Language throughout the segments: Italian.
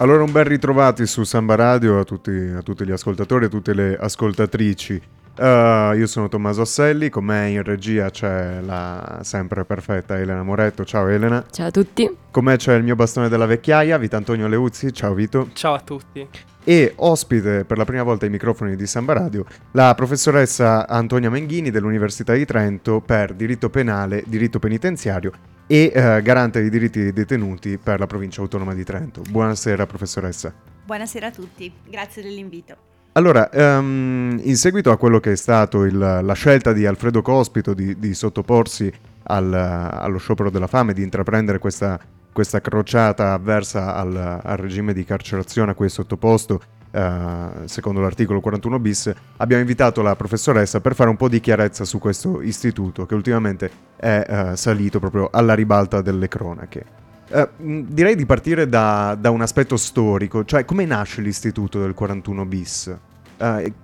Allora un bel ritrovati su Samba Radio a tutti, a tutti gli ascoltatori e a tutte le ascoltatrici. Uh, io sono Tommaso Asselli, con me in regia c'è la sempre perfetta Elena Moretto. Ciao Elena. Ciao a tutti. Con me c'è il mio bastone della vecchiaia, Vito Antonio Leuzzi. Ciao Vito. Ciao a tutti. E ospite per la prima volta ai microfoni di Samba Radio la professoressa Antonia Menghini dell'Università di Trento per diritto penale, diritto penitenziario e uh, garante dei diritti dei detenuti per la provincia autonoma di Trento. Buonasera professoressa. Buonasera a tutti, grazie dell'invito. Allora, um, in seguito a quello che è stato il, la scelta di Alfredo Cospito di, di sottoporsi al, allo sciopero della fame, di intraprendere questa, questa crociata avversa al, al, regime di carcerazione a cui è sottoposto, uh, secondo l'articolo 41 bis, abbiamo invitato la professoressa per fare un po' di chiarezza su questo istituto che ultimamente è uh, salito proprio alla ribalta delle cronache. Uh, direi di partire da, da, un aspetto storico, cioè come nasce l'istituto del 41 bis?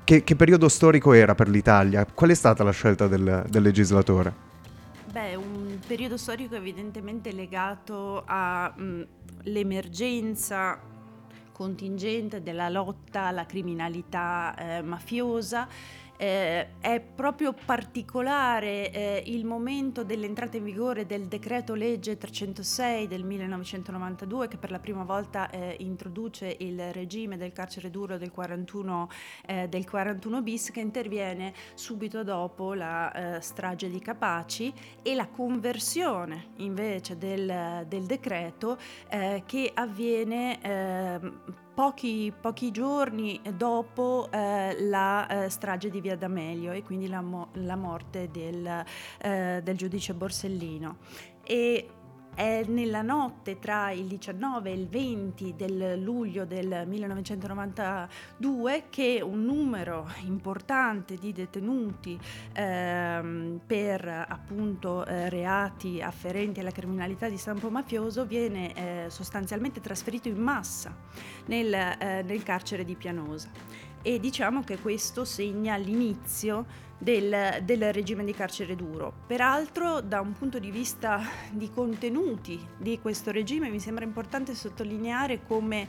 Che, che, periodo storico era per l'Italia? Qual è stata la scelta del, del legislatore? Beh, un periodo storico evidentemente legato all'emergenza contingente della lotta alla criminalità eh, mafiosa eh, è proprio particolare eh, il momento dell'entrata in vigore del decreto legge 306 del 1992 che per la prima volta eh, introduce il regime del carcere duro del 41, eh, del 41 bis che interviene subito dopo la eh, strage di Capaci e la conversione invece del, del decreto eh, che avviene ehm, pochi, pochi giorni dopo eh, la eh, strage di Via D'Amelio e quindi la, mo- la morte del, eh, del giudice Borsellino. E è nella notte tra il 19 e il 20 del luglio del 1992 che un numero importante di detenuti ehm, per appunto eh, reati afferenti alla criminalità di stampo mafioso viene eh, sostanzialmente trasferito in massa nel, eh, nel carcere di Pianosa. E diciamo che questo segna l'inizio del, del, regime di carcere duro. Peraltro da un punto di vista di contenuti di questo regime mi sembra importante sottolineare come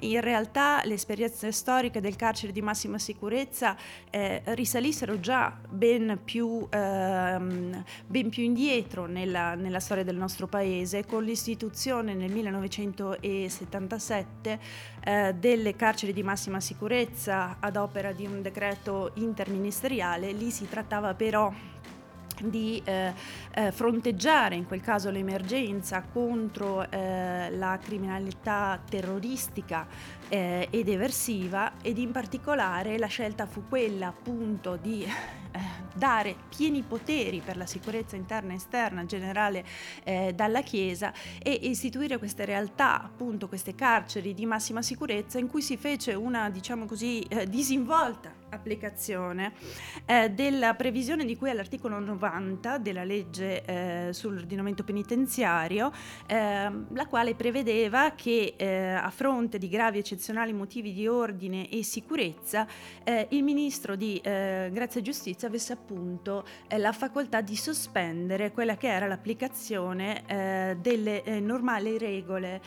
in realtà le esperienze storiche del carcere di massima sicurezza eh, risalissero già ben più, ehm, ben più indietro nella, nella, storia del nostro paese con l'istituzione nel 1977 eh, delle carceri di massima sicurezza ad opera di un decreto interministeriale. Lì si trattava però di eh, eh, fronteggiare in quel caso l'emergenza contro eh, la criminalità terroristica eh, ed eversiva ed in particolare la scelta fu quella appunto di eh, dare pieni poteri per la sicurezza interna e esterna generale eh, dalla Chiesa e istituire queste realtà, appunto queste carceri di massima sicurezza in cui si fece una, diciamo così, eh, disinvolta applicazione eh, della previsione di cui all'articolo 90 della legge eh, sull'ordinamento penitenziario, eh, la quale prevedeva che eh, a fronte di gravi eccezionali motivi di ordine e sicurezza eh, il ministro di eh, Grazia e Giustizia avesse appunto la facoltà di sospendere quella che era l'applicazione delle normali regole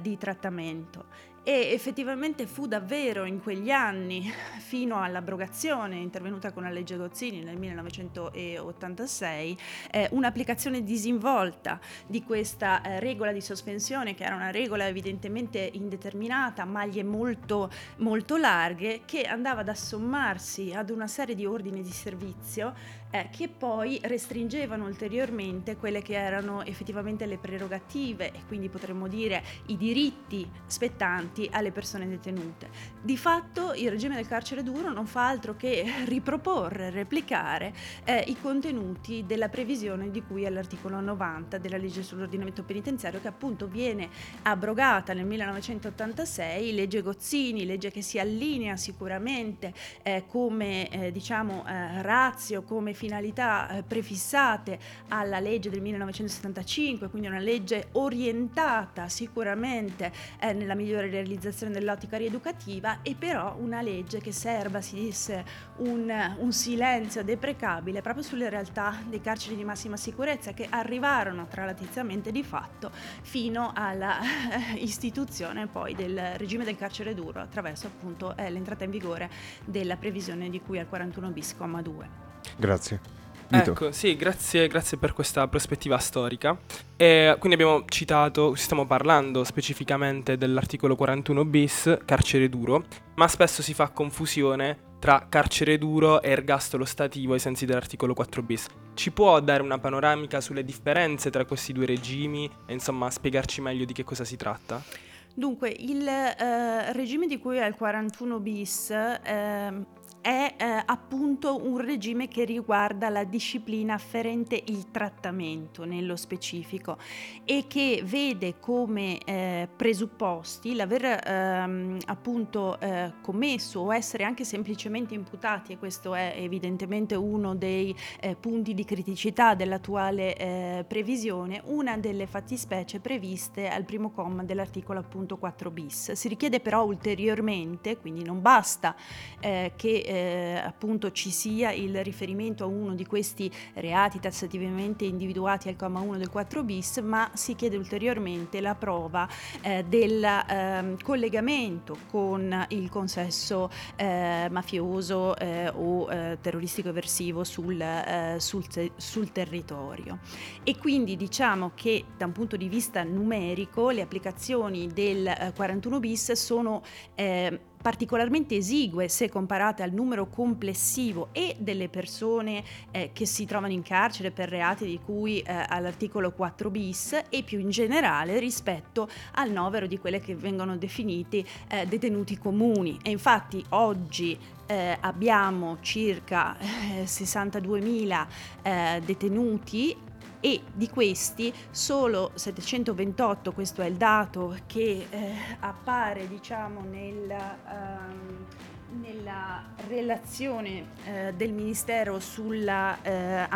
di trattamento e effettivamente fu davvero in quegli anni, fino all'abrogazione intervenuta con la legge Gozzini nel 1986, eh, un'applicazione disinvolta di questa eh, regola di sospensione, che era una regola evidentemente indeterminata, maglie molto, molto larghe, che andava ad assommarsi ad una serie di ordini di servizio eh, che poi restringevano ulteriormente quelle che erano effettivamente le prerogative e quindi potremmo dire i diritti spettanti alle persone detenute. Di fatto il regime del carcere duro non fa altro che riproporre, replicare eh, i contenuti della previsione di cui all'articolo 90 della legge sull'ordinamento penitenziario che appunto viene abrogata nel 1986, legge Gozzini, legge che si allinea sicuramente eh, come eh, diciamo eh, razio, come finalità eh, prefissate alla legge del 1975, quindi una legge orientata sicuramente eh, nella migliore realizzazione dell'ottica rieducativa e però una legge che serva, si disse, un, un silenzio deprecabile proprio sulle realtà dei carceri di massima sicurezza che arrivarono tralatiziamente di fatto fino alla istituzione poi del regime del carcere duro attraverso appunto eh, l'entrata in vigore della previsione di cui al 41 bis, 2. Grazie. Vito. Ecco, sì, grazie, grazie, per questa prospettiva storica. E quindi abbiamo citato, stiamo parlando specificamente dell'articolo 41 bis, carcere duro, ma spesso si fa confusione tra carcere duro e ergastolo stativo ai sensi dell'articolo 4 bis. Ci può dare una panoramica sulle differenze tra questi due regimi e insomma spiegarci meglio di che cosa si tratta? Dunque, il eh, regime di cui è il 41 bis eh, è eh, appunto un regime che riguarda la disciplina afferente il trattamento nello specifico e che vede come eh, presupposti l'aver ehm, appunto eh, commesso o essere anche semplicemente imputati e questo è evidentemente uno dei eh, punti di criticità dell'attuale eh, previsione una delle fattispecie previste al primo comma dell'articolo appunto 4 bis. Si richiede però ulteriormente quindi non basta eh, che eh, appunto ci sia il riferimento a uno di questi reati tassativamente individuati al comma 1 del 4 bis, ma si chiede ulteriormente la prova eh, del eh, collegamento con il consesso eh, mafioso eh, o eh, terroristico eversivo sul, sul, sul territorio. E quindi diciamo che da un punto di vista numerico le applicazioni del 41 bis sono eh, particolarmente esigue se comparate al numero complessivo e delle persone eh, che si trovano in carcere per reati di cui eh, all'articolo 4 bis e più in generale rispetto al novero di quelle che vengono definiti eh, detenuti comuni. E infatti oggi eh, abbiamo circa 62.000 eh, eh, detenuti e di questi solo 728, questo è il dato che eh, appare diciamo nel, um, nella relazione eh, del Ministero sulla eh,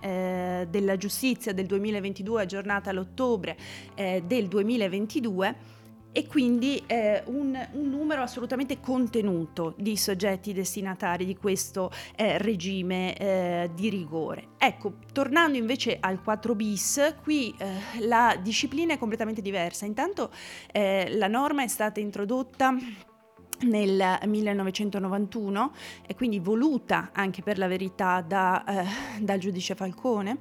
eh, della giustizia del 2022 aggiornata all'ottobre eh, del 2022 e quindi eh, un, un, numero assolutamente contenuto di soggetti destinatari di questo eh, regime eh, di rigore. Ecco, tornando invece al 4 bis, qui eh, la disciplina è completamente diversa. Intanto eh, la norma è stata introdotta nel 1991 e quindi voluta anche per la verità da, eh, dal giudice Falcone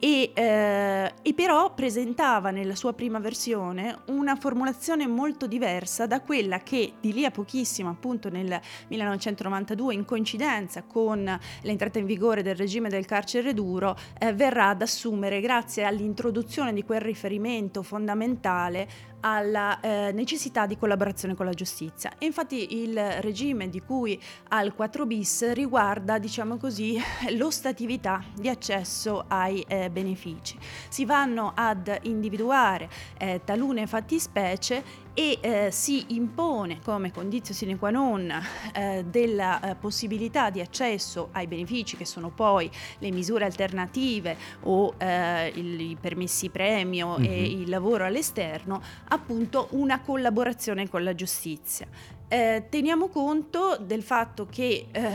e, eh, e, però presentava nella sua prima versione una formulazione molto diversa da quella che di lì a pochissimo, appunto nel 1992, in coincidenza con l'entrata in vigore del regime del carcere duro, eh, verrà ad assumere grazie all'introduzione di quel riferimento fondamentale alla eh, necessità di collaborazione con la giustizia. E infatti il regime di cui al 4 bis riguarda, diciamo così, l'ostatività di accesso ai eh, benefici. Si vanno ad individuare eh, talune fattispecie e eh, si impone come condizio sine qua non eh, della eh, possibilità di accesso ai benefici che sono poi le misure alternative o eh, il, i permessi premio mm-hmm. e mhm. il lavoro all'esterno, appunto una collaborazione con la giustizia. Eh, teniamo conto del fatto che eh,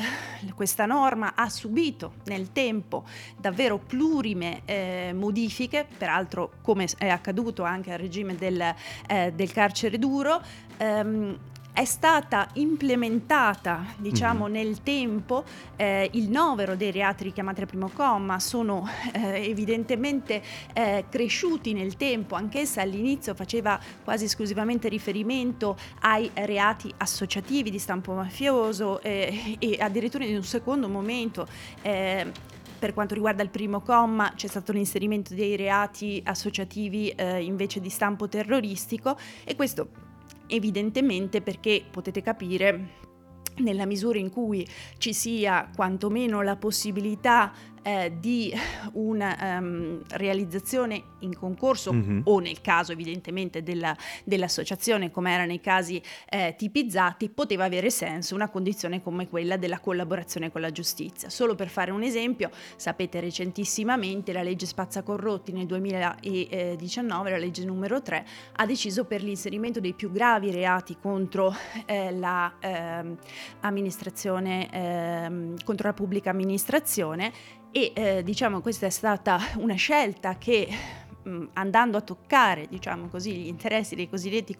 questa norma ha subito nel tempo davvero plurime eh, modifiche, peraltro come è accaduto anche al regime del, eh, del carcere duro. Ehm, è stata implementata, diciamo, mm-hmm. nel tempo, eh, il novero dei reati richiamati al primo comma sono eh, evidentemente eh, cresciuti nel tempo, anch'essa all'inizio faceva quasi esclusivamente riferimento ai reati associativi di stampo mafioso eh, e addirittura in un secondo momento eh, per quanto riguarda il primo comma c'è stato l'inserimento dei reati associativi eh, invece di stampo terroristico e questo evidentemente perché potete capire nella misura in cui ci sia quantomeno la possibilità eh, di una um, realizzazione in concorso mm-hmm. o nel caso evidentemente della, dell'associazione come era nei casi eh, tipizzati poteva avere senso una condizione come quella della collaborazione con la giustizia. Solo per fare un esempio, sapete recentissimamente la legge Spazza Corrotti nel 2019, la legge numero 3, ha deciso per l'inserimento dei più gravi reati contro eh, la eh, amministrazione, eh, contro la pubblica amministrazione e eh, diciamo questa è stata una scelta che mh, andando a toccare, diciamo così, gli interessi dei cosiddetti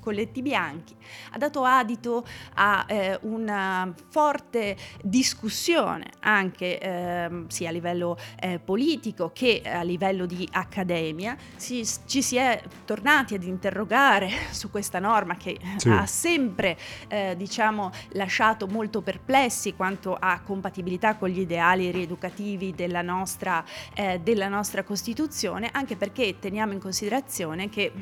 colletti bianchi, ha dato adito a eh, una forte discussione anche eh, sia a livello eh, politico che a livello di accademia. Si, ci si è tornati ad interrogare su questa norma che sì. ha sempre eh, diciamo, lasciato molto perplessi quanto a compatibilità con gli ideali rieducativi della nostra, eh, della nostra Costituzione, anche perché teniamo in considerazione che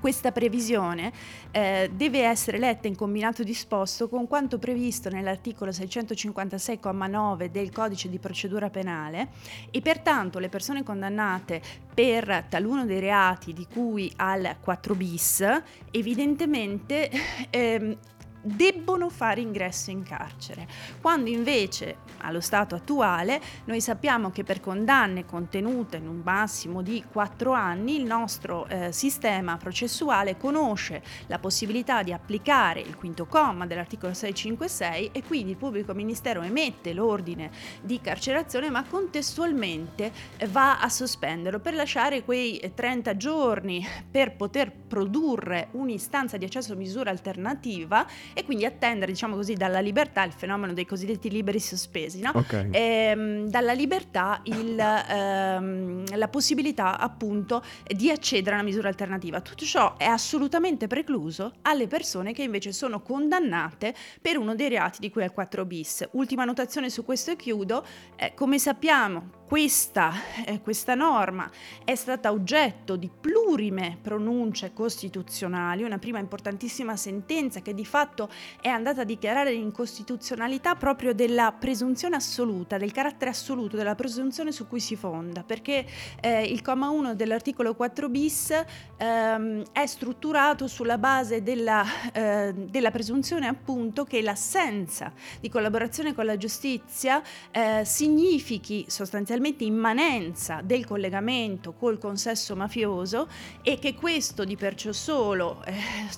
questa previsione eh, deve essere letta in combinato disposto con quanto previsto nell'articolo 656,9 del codice di procedura penale e pertanto le persone condannate per taluno dei reati di cui al 4 bis evidentemente eh, debbono fare ingresso in carcere, quando invece allo stato attuale noi sappiamo che per condanne contenute in un massimo di 4 anni il nostro eh, sistema processuale conosce la possibilità di applicare il quinto comma dell'articolo 656 e quindi il pubblico ministero emette l'ordine di carcerazione ma contestualmente eh, va a sospenderlo per lasciare quei 30 giorni per poter produrre un'istanza di accesso a misura alternativa e quindi attendere, diciamo così, dalla libertà il fenomeno dei cosiddetti liberi sospesi, no? okay. e, ehm, dalla libertà il, ehm, la possibilità appunto di accedere a una misura alternativa. Tutto ciò è assolutamente precluso alle persone che invece sono condannate per uno dei reati di cui il 4 bis. Ultima notazione su questo e chiudo, eh, come sappiamo questa, eh, questa, norma è stata oggetto di plurime pronunce costituzionali, una prima importantissima sentenza che di fatto è andata a dichiarare l'incostituzionalità proprio della presunzione assoluta, del carattere assoluto della presunzione su cui si fonda, perché eh, il comma 1 dell'articolo 4 bis ehm, è strutturato sulla base della, eh, della, presunzione appunto che l'assenza di collaborazione con la giustizia eh, significhi sostanzialmente potenzialmente immanenza del collegamento col consesso mafioso e che questo di per ciò solo eh,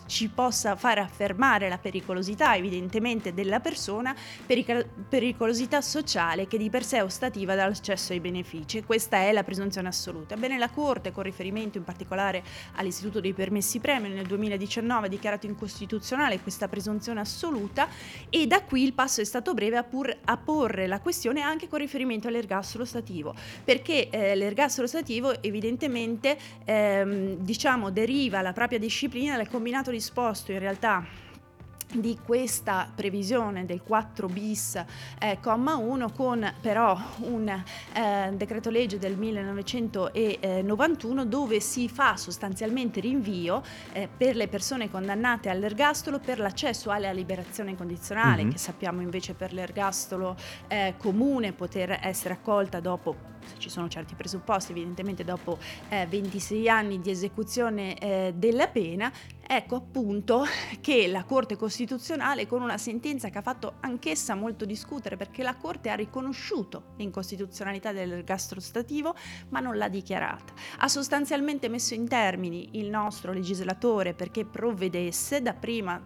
ci possa far affermare la pericolosità evidentemente della persona, peric- pericolosità sociale che di per sé è ostativa dall'accesso ai benefici. Questa è la presunzione assoluta. Ebbene la Corte, con riferimento in particolare all'Istituto dei Permessi Premio nel 2019, ha dichiarato incostituzionale questa presunzione assoluta e da qui il passo è stato breve a, pur- a porre la questione anche con riferimento all'ergastolo stativo stativo, perché eh, l'ergastolo stativo evidentemente ehm, diciamo, deriva la propria disciplina dal combinato disposto in realtà di questa previsione del 4 bis eh, comma 1 con però un eh, decreto legge del 1991 dove si fa sostanzialmente rinvio eh, per le persone condannate all'ergastolo per l'accesso alla liberazione condizionale mm-hmm. che sappiamo invece per l'ergastolo eh, comune poter essere accolta dopo se ci sono certi presupposti, evidentemente dopo eh, 26 anni di esecuzione eh, della pena, ecco appunto che la Corte Costituzionale con una sentenza che ha fatto anch'essa molto discutere perché la Corte ha riconosciuto l'incostituzionalità dell'ergastolo stativo ma non l'ha dichiarata. Ha sostanzialmente messo in termini il nostro legislatore perché provvedesse dapprima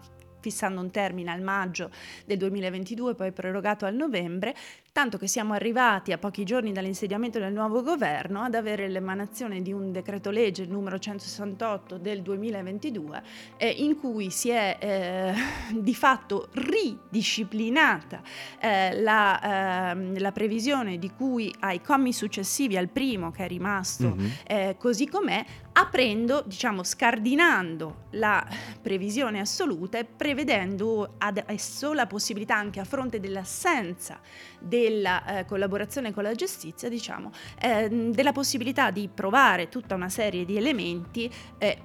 fissando un termine al maggio del 2022, poi prorogato al novembre, tanto che siamo arrivati a pochi giorni dall'insediamento del nuovo governo ad avere l'emanazione di un decreto legge numero 168 del 2022 eh, in cui si è eh, di fatto ridisciplinata eh, la, ehm, la, previsione di cui ai commi successivi al primo che è rimasto mm-hmm. così com'è aprendo, diciamo, scardinando la previsione assoluta e prevedendo adesso la possibilità anche a fronte dell'assenza della eh, collaborazione con la giustizia, diciamo, eh, della possibilità di provare tutta una serie di elementi eh,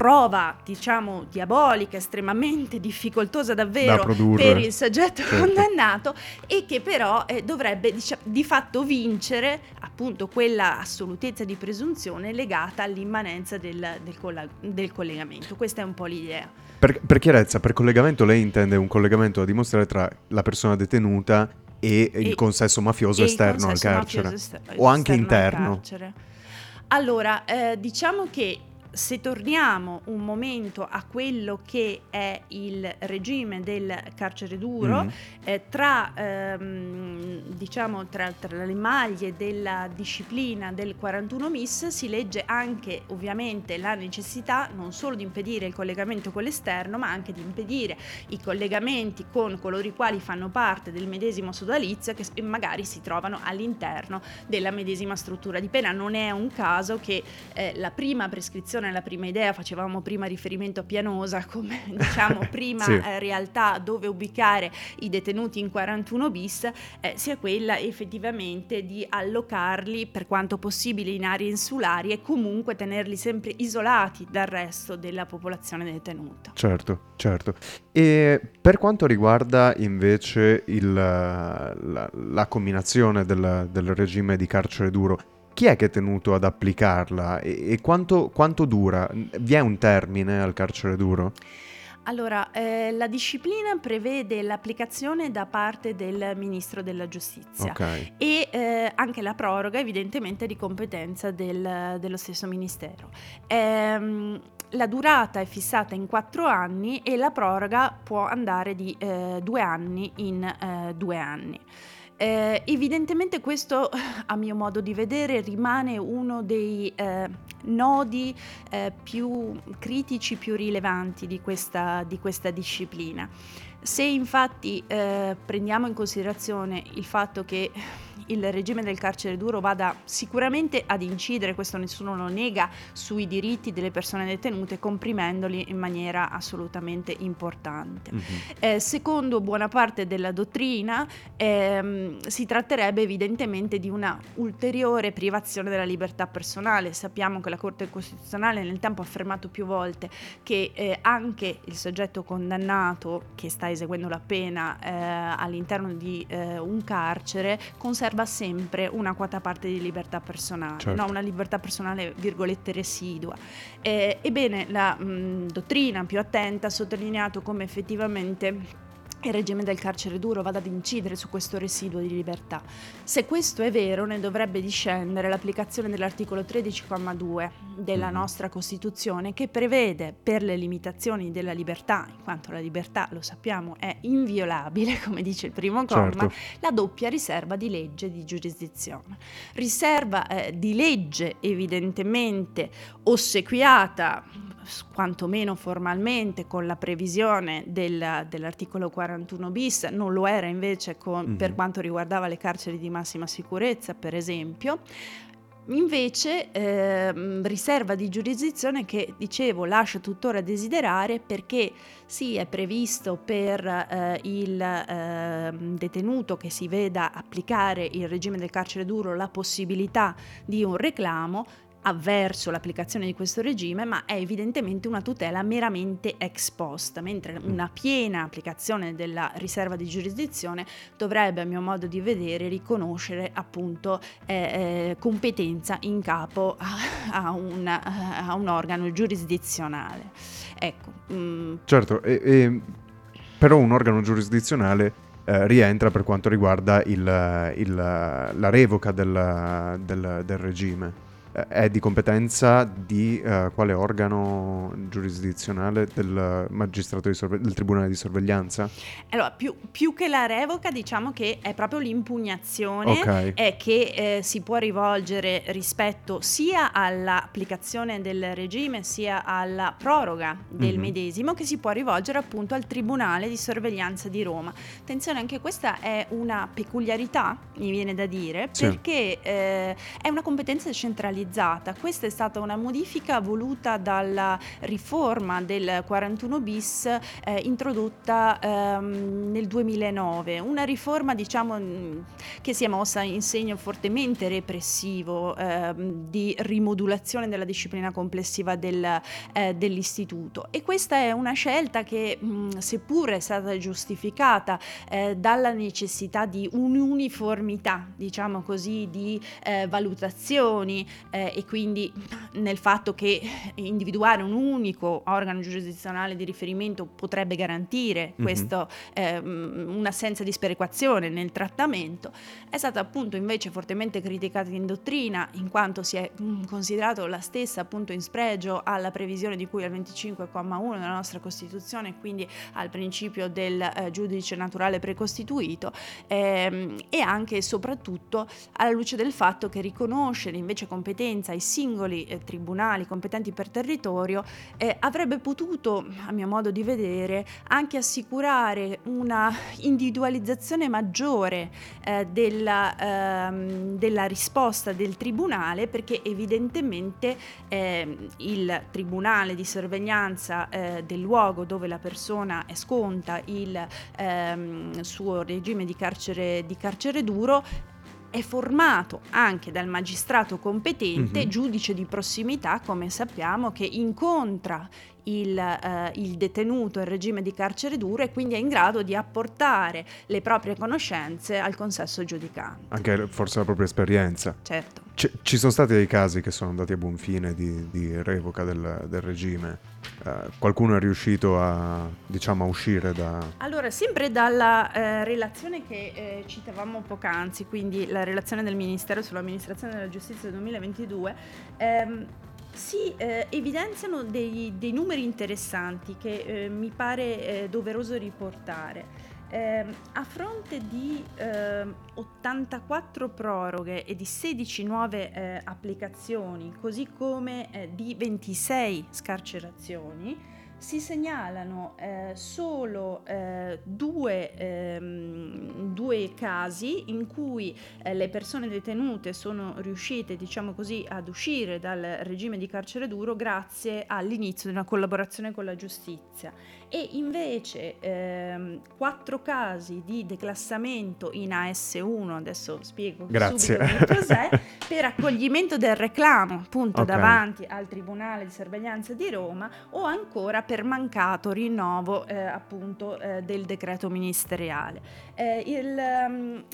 prova, diciamo, diabolica, estremamente difficoltosa Da davvero produrre. per il soggetto Certo. condannato e che però eh, dovrebbe dicia- di fatto vincere appunto quella assolutezza di presunzione legata all'immanenza del, del colla- del collegamento. Questa è un po' l'idea. Per, per chiarezza, per collegamento lei intende un collegamento da dimostrare tra la persona detenuta e, il E- consesso mafioso e il esterno al consesso carcere. mafioso ester- o anche al interno. carcere. Allora, eh, diciamo che se torniamo un momento a quello che è il regime del carcere duro, Mm. eh, tra, ehm, diciamo, tra, tra le maglie della disciplina del 41 bis si legge anche ovviamente la necessità non solo di impedire il collegamento con l'esterno, ma anche di impedire i collegamenti con coloro i quali fanno parte del medesimo sodalizio che magari si trovano all'interno della medesima struttura di pena. Non è un caso che eh, la prima prescrizione, la prima idea, facevamo prima riferimento a Pianosa come diciamo prima Sì. eh, realtà dove ubicare i detenuti in 41 bis, eh, sia quella effettivamente di allocarli per quanto possibile in aree insulari e comunque tenerli sempre isolati dal resto della popolazione detenuta. Certo, certo. E per quanto riguarda invece il, la, la combinazione del, del regime di carcere duro, chi è che è tenuto ad applicarla e, e quanto, quanto dura? Vi è un termine al carcere duro? Allora, eh, la disciplina prevede l'applicazione da parte del Ministro della Giustizia. Ok, e eh, anche la proroga evidentemente di competenza del- dello stesso Ministero. Ehm, la durata è fissata in quattro anni e la proroga può andare di eh, due anni in eh, due anni. Eh, evidentemente questo, a mio modo di vedere, rimane uno dei eh, nodi eh, più critici, più rilevanti di questa, di questa disciplina. Se infatti eh, prendiamo in considerazione il fatto che il regime del carcere duro vada sicuramente ad incidere, questo nessuno lo nega, sui diritti delle persone detenute, comprimendoli in maniera assolutamente importante. Mhm. Eh, secondo buona parte della dottrina ehm, si tratterebbe evidentemente di una ulteriore privazione della libertà personale. Sappiamo che la Corte Costituzionale nel tempo ha affermato più volte che eh, anche il soggetto condannato che sta eseguendo la pena eh, all'interno di eh, un carcere conserva sempre una quota parte di libertà personale, Certo. no? una libertà personale virgolette residua. Eh, ebbene, la mh, dottrina più attenta ha sottolineato come effettivamente il regime del carcere duro vada ad incidere su questo residuo di libertà. Se questo è vero, ne dovrebbe discendere l'applicazione dell'articolo 13,2 della Mhm. nostra Costituzione che prevede per le limitazioni della libertà, in quanto la libertà, lo sappiamo, è inviolabile, come dice il primo comma, Certo. la doppia riserva di legge di giurisdizione. Riserva eh, di legge evidentemente ossequiata quantomeno formalmente con la previsione del- dell'articolo 41 bis, non lo era invece con- per Mhm. quanto riguardava le carceri di massima sicurezza, per esempio. Invece ehm, riserva di giurisdizione che dicevo lascia tuttora desiderare perché sì è previsto per eh, il ehm, detenuto che si veda applicare il regime del carcere duro la possibilità di un reclamo avverso l'applicazione di questo regime, ma è evidentemente una tutela meramente ex post, mentre una piena applicazione della riserva di giurisdizione dovrebbe, a mio modo di vedere, riconoscere appunto eh, eh, competenza in capo a, a un, a un organo giurisdizionale. Ecco, mm, Certo, e- e- però un organo giurisdizionale eh, rientra per quanto riguarda il- il- la revoca del, del- del regime. È di competenza di eh, quale organo giurisdizionale del magistrato di sorve- del tribunale di sorveglianza? allora, più, più che la revoca, diciamo che è proprio l'impugnazione. Ok. è che eh, si può rivolgere rispetto sia all'applicazione del regime sia alla proroga del Mhm. medesimo che si può rivolgere appunto al Tribunale di sorveglianza di Roma. Attenzione, anche questa è una peculiarità, mi viene da dire, Sì. perché eh, è una competenza centralizzata individualizzata. Questa è stata una modifica voluta dalla riforma del 41 bis eh, introdotta ehm, nel 2009, una riforma diciamo che si è mossa in segno fortemente repressivo ehm, di rimodulazione della disciplina complessiva del, eh, dell'istituto e questa è una scelta che mh, seppur è stata giustificata eh, dalla necessità di un'uniformità, diciamo così, di eh, valutazioni eh, e quindi nel fatto che individuare un unico organo giurisdizionale di riferimento potrebbe garantire mm-hmm. questo, eh, un'assenza di sperequazione nel trattamento, è stata appunto invece fortemente criticata in dottrina in quanto si è mh, considerato la stessa appunto in spregio alla previsione di cui al 25,1 della nostra Costituzione, quindi al principio del eh, giudice naturale precostituito ehm, e anche e soprattutto alla luce del fatto che riconoscere invece competenza ai singoli eh, tribunali competenti per territorio eh, avrebbe potuto, a mio modo di vedere, anche assicurare una individualizzazione maggiore eh, della, ehm, della, risposta del tribunale perché evidentemente ehm, il tribunale di sorveglianza eh, del luogo dove la persona sconta il ehm, suo regime di carcere, di carcere duro è formato anche dal magistrato competente, mm-hmm. giudice di prossimità, come sappiamo, che incontra il, eh, il, detenuto in regime di carcere duro e quindi è in grado di apportare le proprie conoscenze al consesso giudicante. Anche forse la propria esperienza. Certo. C- ci sono stati dei casi che sono andati a buon fine di, di revoca del, del regime? Uh, qualcuno è riuscito a, diciamo, a uscire da... Allora, sempre dalla eh, relazione che eh, citavamo poc'anzi, quindi la relazione del Ministero sull'amministrazione della giustizia del 2022, ehm, si eh, evidenziano dei, dei, numeri interessanti che eh, mi pare eh, doveroso riportare. Eh, a fronte di 84 ehm, proroghe e di 16 nuove eh, applicazioni, così come eh, di 26 scarcerazioni, si segnalano eh, solo eh, due, ehm, due, casi in cui eh, le persone detenute sono riuscite, diciamo così, ad uscire dal regime di carcere duro grazie all'inizio di una collaborazione con la giustizia e invece ehm, quattro casi di declassamento in AS1, adesso spiego Grazie. subito cos'è, per accoglimento del reclamo appunto okay. davanti al Tribunale di Sorveglianza di Roma o ancora per mancato rinnovo eh, appunto eh, del decreto ministeriale. Eh, il, um,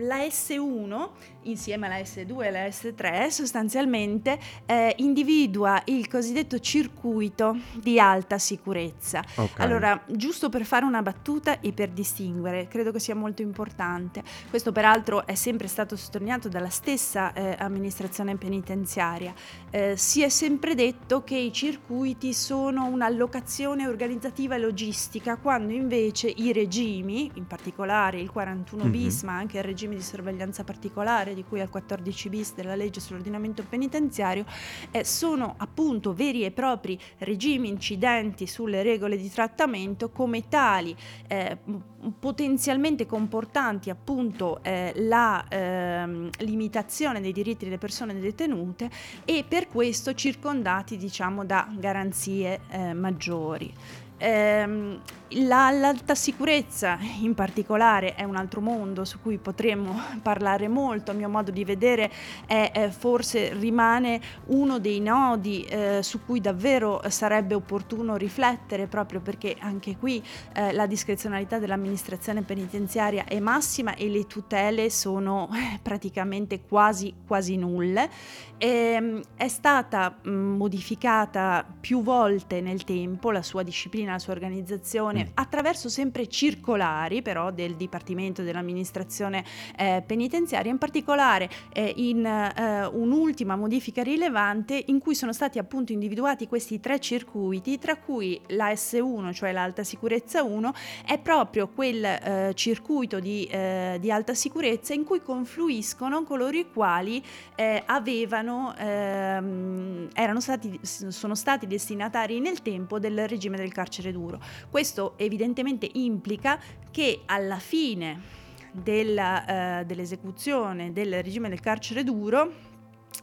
la S1 insieme alla S2 e alla S3 sostanzialmente eh, individua il cosiddetto circuito di alta sicurezza. Okay. Allora, giusto per fare una battuta e per distinguere, credo che sia molto importante. Questo peraltro è sempre stato sottolineato dalla stessa eh, amministrazione penitenziaria. Eh, si è sempre detto che i circuiti sono un'allocazione organizzativa e logistica, quando invece i regimi, in particolare il 41 mm-hmm. bis, ma anche il regime di sorveglianza particolare di cui al 14 bis della legge sull'ordinamento penitenziario, eh, sono appunto veri e propri regimi incidenti sulle regole di trattamento come tali eh, potenzialmente comportanti appunto eh, la ehm, limitazione dei diritti delle persone detenute e per questo circondati diciamo da garanzie eh, maggiori. Ehm, la, l'alta sicurezza in particolare è un altro mondo su cui potremmo parlare molto, a mio modo di vedere è, è forse rimane uno dei nodi eh, su cui davvero sarebbe opportuno riflettere proprio perché anche qui eh, la discrezionalità dell'amministrazione penitenziaria è massima e le tutele sono eh, praticamente quasi, quasi nulle. E, ehm, è stata modificata più volte nel tempo la sua disciplina, la sua organizzazione mm. attraverso sempre circolari però del Dipartimento dell'amministrazione eh, penitenziaria, in particolare eh, in eh, un'ultima modifica rilevante in cui sono stati appunto individuati questi tre circuiti, tra cui la S1, cioè l'alta sicurezza 1, è proprio quel eh, circuito di, eh, di, alta sicurezza in cui confluiscono coloro i quali eh, avevano, ehm, erano stati, sono stati destinatari nel tempo del regime del carcere duro. Questo evidentemente implica che alla fine della, eh, dell'esecuzione del regime del carcere duro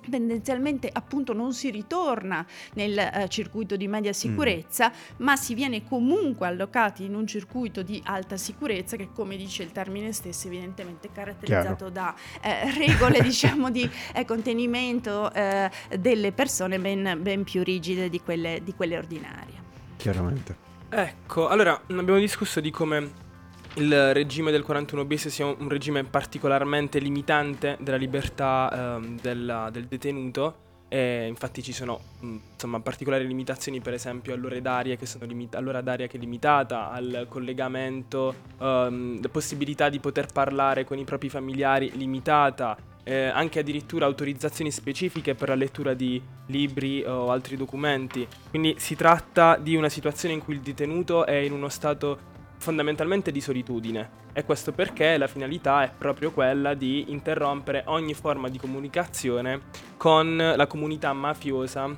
tendenzialmente appunto non si ritorna nel eh, circuito di media sicurezza, mm. ma si viene comunque allocati in un circuito di alta sicurezza che come dice il termine stesso evidentemente è caratterizzato Chiaro. da eh, regole diciamo di eh, contenimento eh, delle persone ben, ben più rigide di quelle, di quelle ordinarie. Chiaramente. Ecco, allora abbiamo discusso di come il regime del 41 bis sia un regime particolarmente limitante della libertà ehm, della, del detenuto. E infatti ci sono insomma, particolari limitazioni, per esempio all'ora d'aria che, limita- all'ora d'aria che è limitata, al collegamento, ehm, la possibilità di poter parlare con i propri familiari limitata, eh, anche addirittura autorizzazioni specifiche per la lettura di libri o altri documenti. Quindi si tratta di una situazione in cui il detenuto è in uno stato fondamentalmente di solitudine e questo perché la finalità è proprio quella di interrompere ogni forma di comunicazione con la comunità mafiosa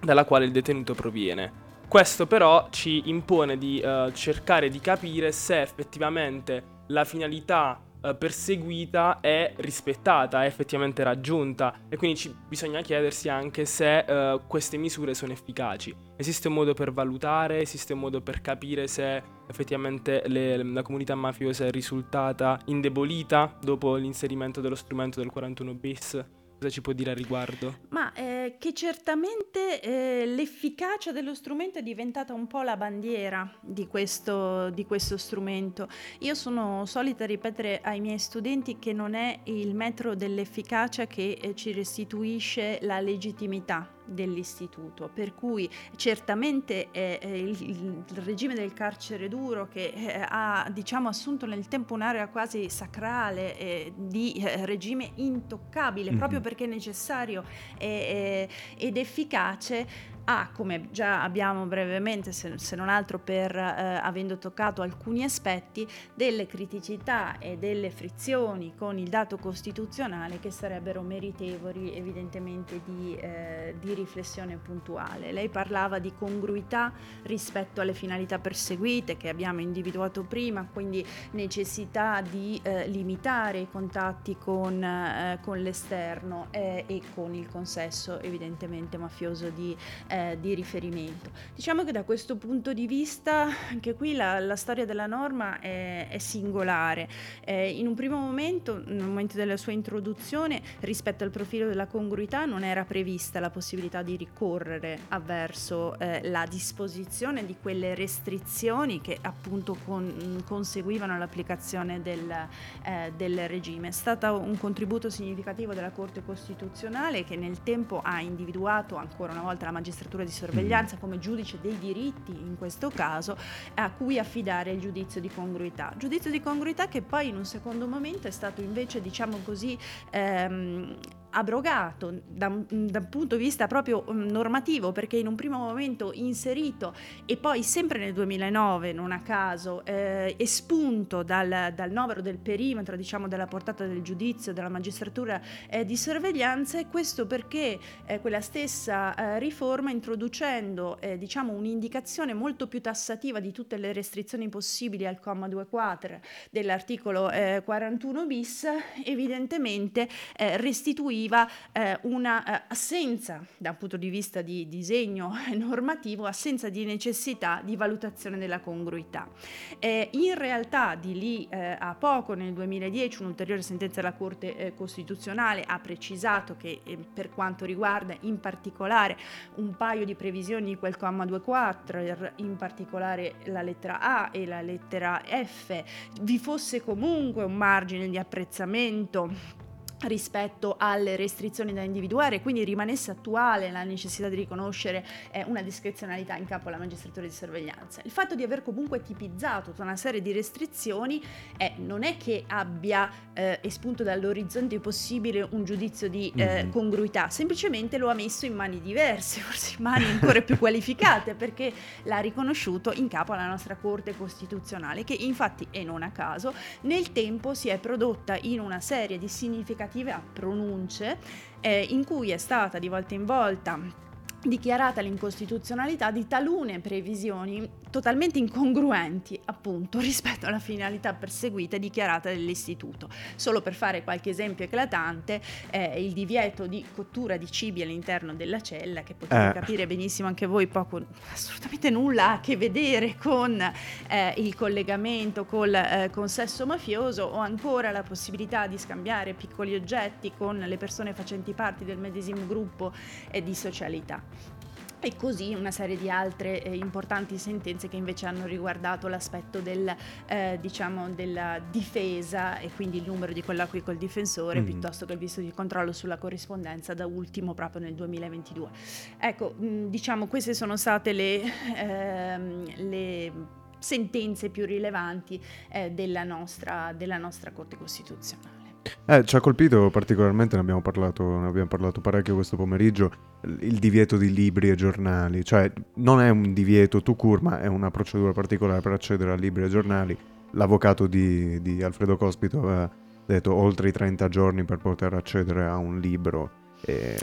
dalla quale il detenuto proviene. Questo però ci impone di uh, cercare di capire se effettivamente la finalità uh, perseguita è rispettata, è effettivamente raggiunta e quindi ci, bisogna chiedersi anche se uh, queste misure sono efficaci. Esiste un modo per valutare, esiste un modo per capire se effettivamente le, la comunità mafiosa è risultata indebolita dopo l'inserimento dello strumento del 41 bis? Cosa ci può dire a riguardo? Ma eh, che certamente eh, l'efficacia dello strumento è diventata un po' la bandiera di questo, di questo strumento. Io sono solita ripetere ai miei studenti che non è il metro dell'efficacia che eh, ci restituisce la legittimità dell'istituto, per cui certamente eh, il, il, regime del carcere duro che eh, ha diciamo, assunto nel tempo un'area quasi sacrale eh, di eh, regime intoccabile, mm-hmm. proprio perché è necessario ed efficace, ha, come già abbiamo brevemente, se, se non altro per eh, avendo toccato alcuni aspetti, delle criticità e delle frizioni con il dato costituzionale che sarebbero meritevoli evidentemente di, eh, di riflessione puntuale. Lei parlava di congruità rispetto alle finalità perseguite che abbiamo individuato prima, quindi necessità di eh, limitare i contatti con, eh, con l'esterno eh, e con il consesso evidentemente mafioso di eh, di riferimento. Diciamo che da questo punto di vista anche qui la, la storia della norma è, è singolare. Eh, in un primo momento, nel momento della sua introduzione, rispetto al profilo della congruità non era prevista la possibilità di ricorrere avverso eh, la disposizione di quelle restrizioni che appunto con, conseguivano l'applicazione del, eh, del regime. È stato un contributo significativo della Corte Costituzionale che nel tempo ha individuato ancora una volta la magistratura magistratura di sorveglianza come giudice dei diritti in questo caso a cui affidare il giudizio di congruità. Giudizio di congruità che poi in un secondo momento è stato invece diciamo così ehm, abrogato da, da, un punto di vista proprio mm, normativo perché in un primo momento inserito e poi sempre nel 2009 non a caso eh, espunto dal, dal, novero del perimetro diciamo della portata del giudizio della magistratura eh, di sorveglianza e questo perché eh, quella stessa eh, riforma introducendo eh, diciamo un'indicazione molto più tassativa di tutte le restrizioni possibili al comma 2 quater dell'articolo 41 eh, bis evidentemente restituisce costituiva eh, una eh, assenza da un punto di vista di disegno normativo, assenza di necessità di valutazione della congruità. Eh, in realtà di lì eh, a poco, nel 2010, un'ulteriore sentenza della Corte eh, Costituzionale ha precisato che eh, per quanto riguarda in particolare un paio di previsioni di quel comma 2.4, in particolare la lettera A e la lettera F, vi fosse comunque un margine di apprezzamento rispetto alle restrizioni da individuare, quindi rimanesse attuale la necessità di riconoscere eh, una discrezionalità in capo alla magistratura di sorveglianza. Il fatto di aver comunque tipizzato tutta una serie di restrizioni eh, non è che abbia eh, espunto dall'orizzonte possibile un giudizio di mm-hmm. congruità, semplicemente lo ha messo in mani diverse, forse in mani ancora più qualificate, perché l'ha riconosciuto in capo alla nostra Corte Costituzionale, che infatti, e non a caso, nel tempo si è prodotta in una serie di significativi relative a pronunce eh, in cui è stata di volta in volta dichiarata l'incostituzionalità di talune previsioni totalmente incongruenti appunto rispetto alla finalità perseguita e dichiarata dall'istituto. Solo per fare qualche esempio eclatante, eh, il divieto di cottura di cibi all'interno della cella, che potete eh. capire benissimo anche voi, poco, assolutamente nulla a che vedere con eh, il collegamento col eh, consesso mafioso o ancora la possibilità di scambiare piccoli oggetti con le persone facenti parte del medesimo gruppo e di socialità e così una serie di altre eh, importanti sentenze che invece hanno riguardato l'aspetto del, eh, diciamo, della difesa e quindi il numero di colloqui col difensore mm. piuttosto che il visto di controllo sulla corrispondenza da ultimo proprio nel 2022. Ecco, mh, diciamo queste sono state le, ehm, le sentenze più rilevanti eh, della, nostra, della nostra Corte Costituzionale. Eh, ci ha colpito particolarmente, ne abbiamo, parlato, ne abbiamo parlato parecchio questo pomeriggio, il divieto di libri e giornali. Cioè, non è un divieto to cure, ma è una procedura particolare per accedere a libri e giornali. L'avvocato di, di Alfredo Cospito aveva detto oltre i 30 giorni per poter accedere a un libro. E,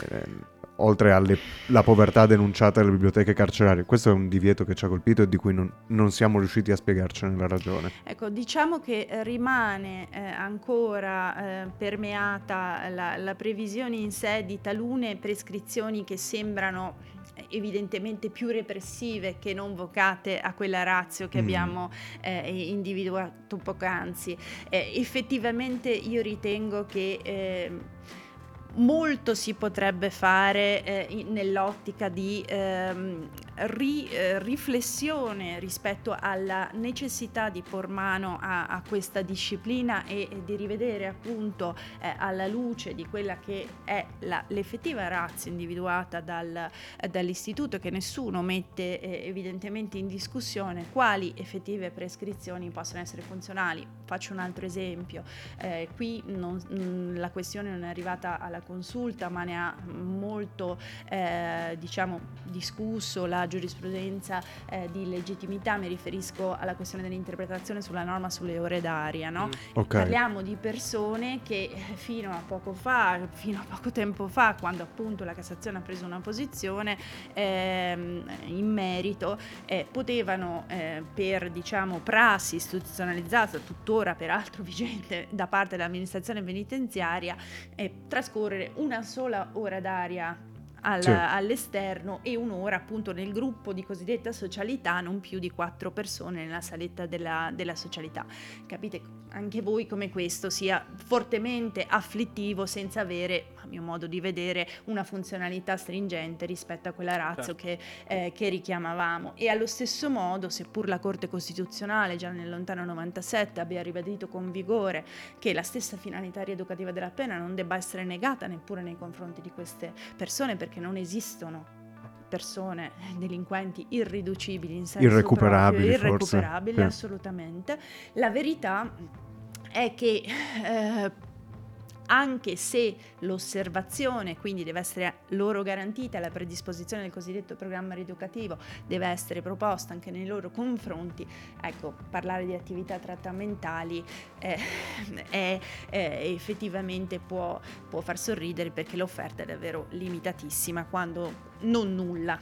oltre alla povertà denunciata dalle biblioteche carcerarie. Questo è un divieto che ci ha colpito e di cui non, non siamo riusciti a spiegarcene la ragione. Ecco, diciamo che rimane eh, ancora eh, permeata la, la previsione in sé di talune prescrizioni che sembrano evidentemente più repressive che non vocate a quella razio che mm. abbiamo eh, individuato poc'anzi. Eh, effettivamente io ritengo che eh, molto si potrebbe fare eh, nell'ottica di ehm, ri, eh, riflessione rispetto alla necessità di por mano a, a questa disciplina e, e, di rivedere appunto eh, alla luce di quella che è la, l'effettiva razza individuata dal, dall'istituto che nessuno mette eh, evidentemente in discussione quali effettive prescrizioni possono essere funzionali. Faccio un altro esempio, eh, qui non, mh, la questione non è arrivata alla consulta ma ne ha molto eh, diciamo discusso la giurisprudenza eh, di legittimità, mi riferisco alla questione dell'interpretazione sulla norma sulle ore d'aria. No? Mm. Okay. Parliamo di persone che eh, fino a poco fa, fino a poco tempo fa, quando appunto la Cassazione ha preso una posizione ehm, in merito, eh, potevano eh, per diciamo prassi istituzionalizzata, tuttora peraltro vigente da parte dell'amministrazione penitenziaria, eh, trascorrere una sola ora d'aria al, sì. all'esterno e un'ora appunto nel gruppo di cosiddetta socialità, non più di quattro persone nella saletta della, della socialità. Capite anche voi come questo sia fortemente afflittivo senza avere, a mio modo di vedere, una funzionalità stringente rispetto a quella razza certo. che, eh, che, richiamavamo. E allo stesso modo, seppur la Corte Costituzionale già nel lontano 97 abbia ribadito con vigore che la stessa finalità rieducativa della pena non debba essere negata neppure nei confronti di queste persone, perché non esistono persone, delinquenti irriducibili in senso irrecuperabili, proprio, irrecuperabili forse. assolutamente. La verità è che eh, anche se l'osservazione, quindi deve essere loro garantita la predisposizione del cosiddetto programma rieducativo, deve essere proposta anche nei loro confronti, ecco, parlare di attività trattamentali eh, è, è, effettivamente può, può far sorridere perché l'offerta è davvero limitatissima, quando non nulla.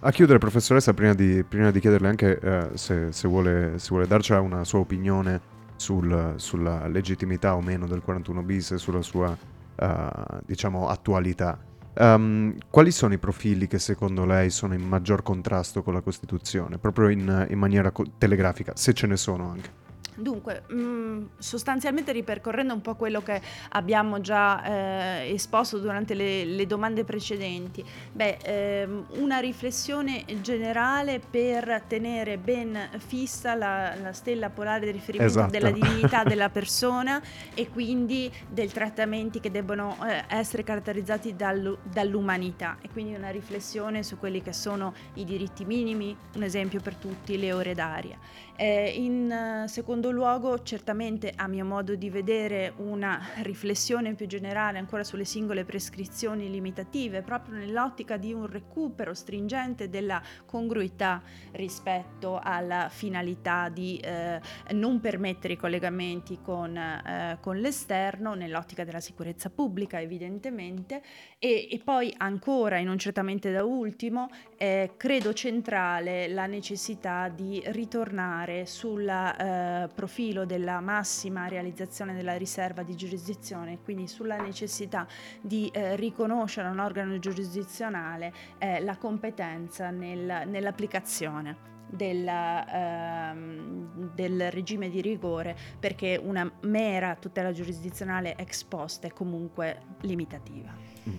A chiudere, professoressa, prima di, prima di chiederle anche eh, se, se, vuole, se vuole darci una sua opinione sul, sulla legittimità o meno del 41 bis e sulla sua uh, diciamo attualità. Um, quali sono i profili che secondo lei sono in maggior contrasto con la Costituzione, proprio in, in maniera co- telegrafica, se ce ne sono anche? Dunque, mh, mm, sostanzialmente ripercorrendo un po' quello che abbiamo già eh, esposto durante le, le, domande precedenti, beh, ehm, una riflessione generale per tenere ben fissa la, la stella polare di riferimento esatto. della dignità della persona e quindi dei trattamenti che debbono eh, essere caratterizzati dal, dall'umanità e quindi una riflessione su quelli che sono i diritti minimi, un esempio per tutti, le ore d'aria. Eh, in secondo luogo certamente a mio modo di vedere una riflessione più generale ancora sulle singole prescrizioni limitative, proprio nell'ottica di un recupero stringente della congruità rispetto alla finalità di eh, non permettere i collegamenti con, eh, con, l'esterno, nell'ottica della sicurezza pubblica evidentemente, e, e poi ancora, e non certamente da ultimo, eh, credo centrale la necessità di ritornare sul eh, profilo della massima realizzazione della riserva di giurisdizione, quindi sulla necessità di eh, riconoscere a un organo giurisdizionale eh, la competenza nel, nell'applicazione della, ehm, del regime di rigore perché una mera tutela giurisdizionale ex post è comunque limitativa. Mm.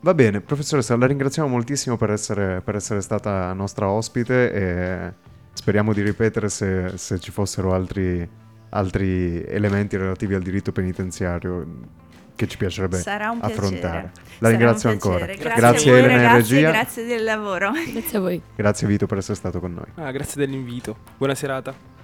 Va bene, professoressa, la ringraziamo moltissimo per essere, per essere stata nostra ospite e speriamo di ripetere se, se ci fossero altri, altri elementi relativi al diritto penitenziario che ci piacerebbe affrontare. La ringrazio ancora. Grazie, grazie a Elena ragazzi, regia. Grazie del lavoro. Grazie a voi. Grazie Vito per essere stato con noi. Ah, grazie dell'invito. Buona serata.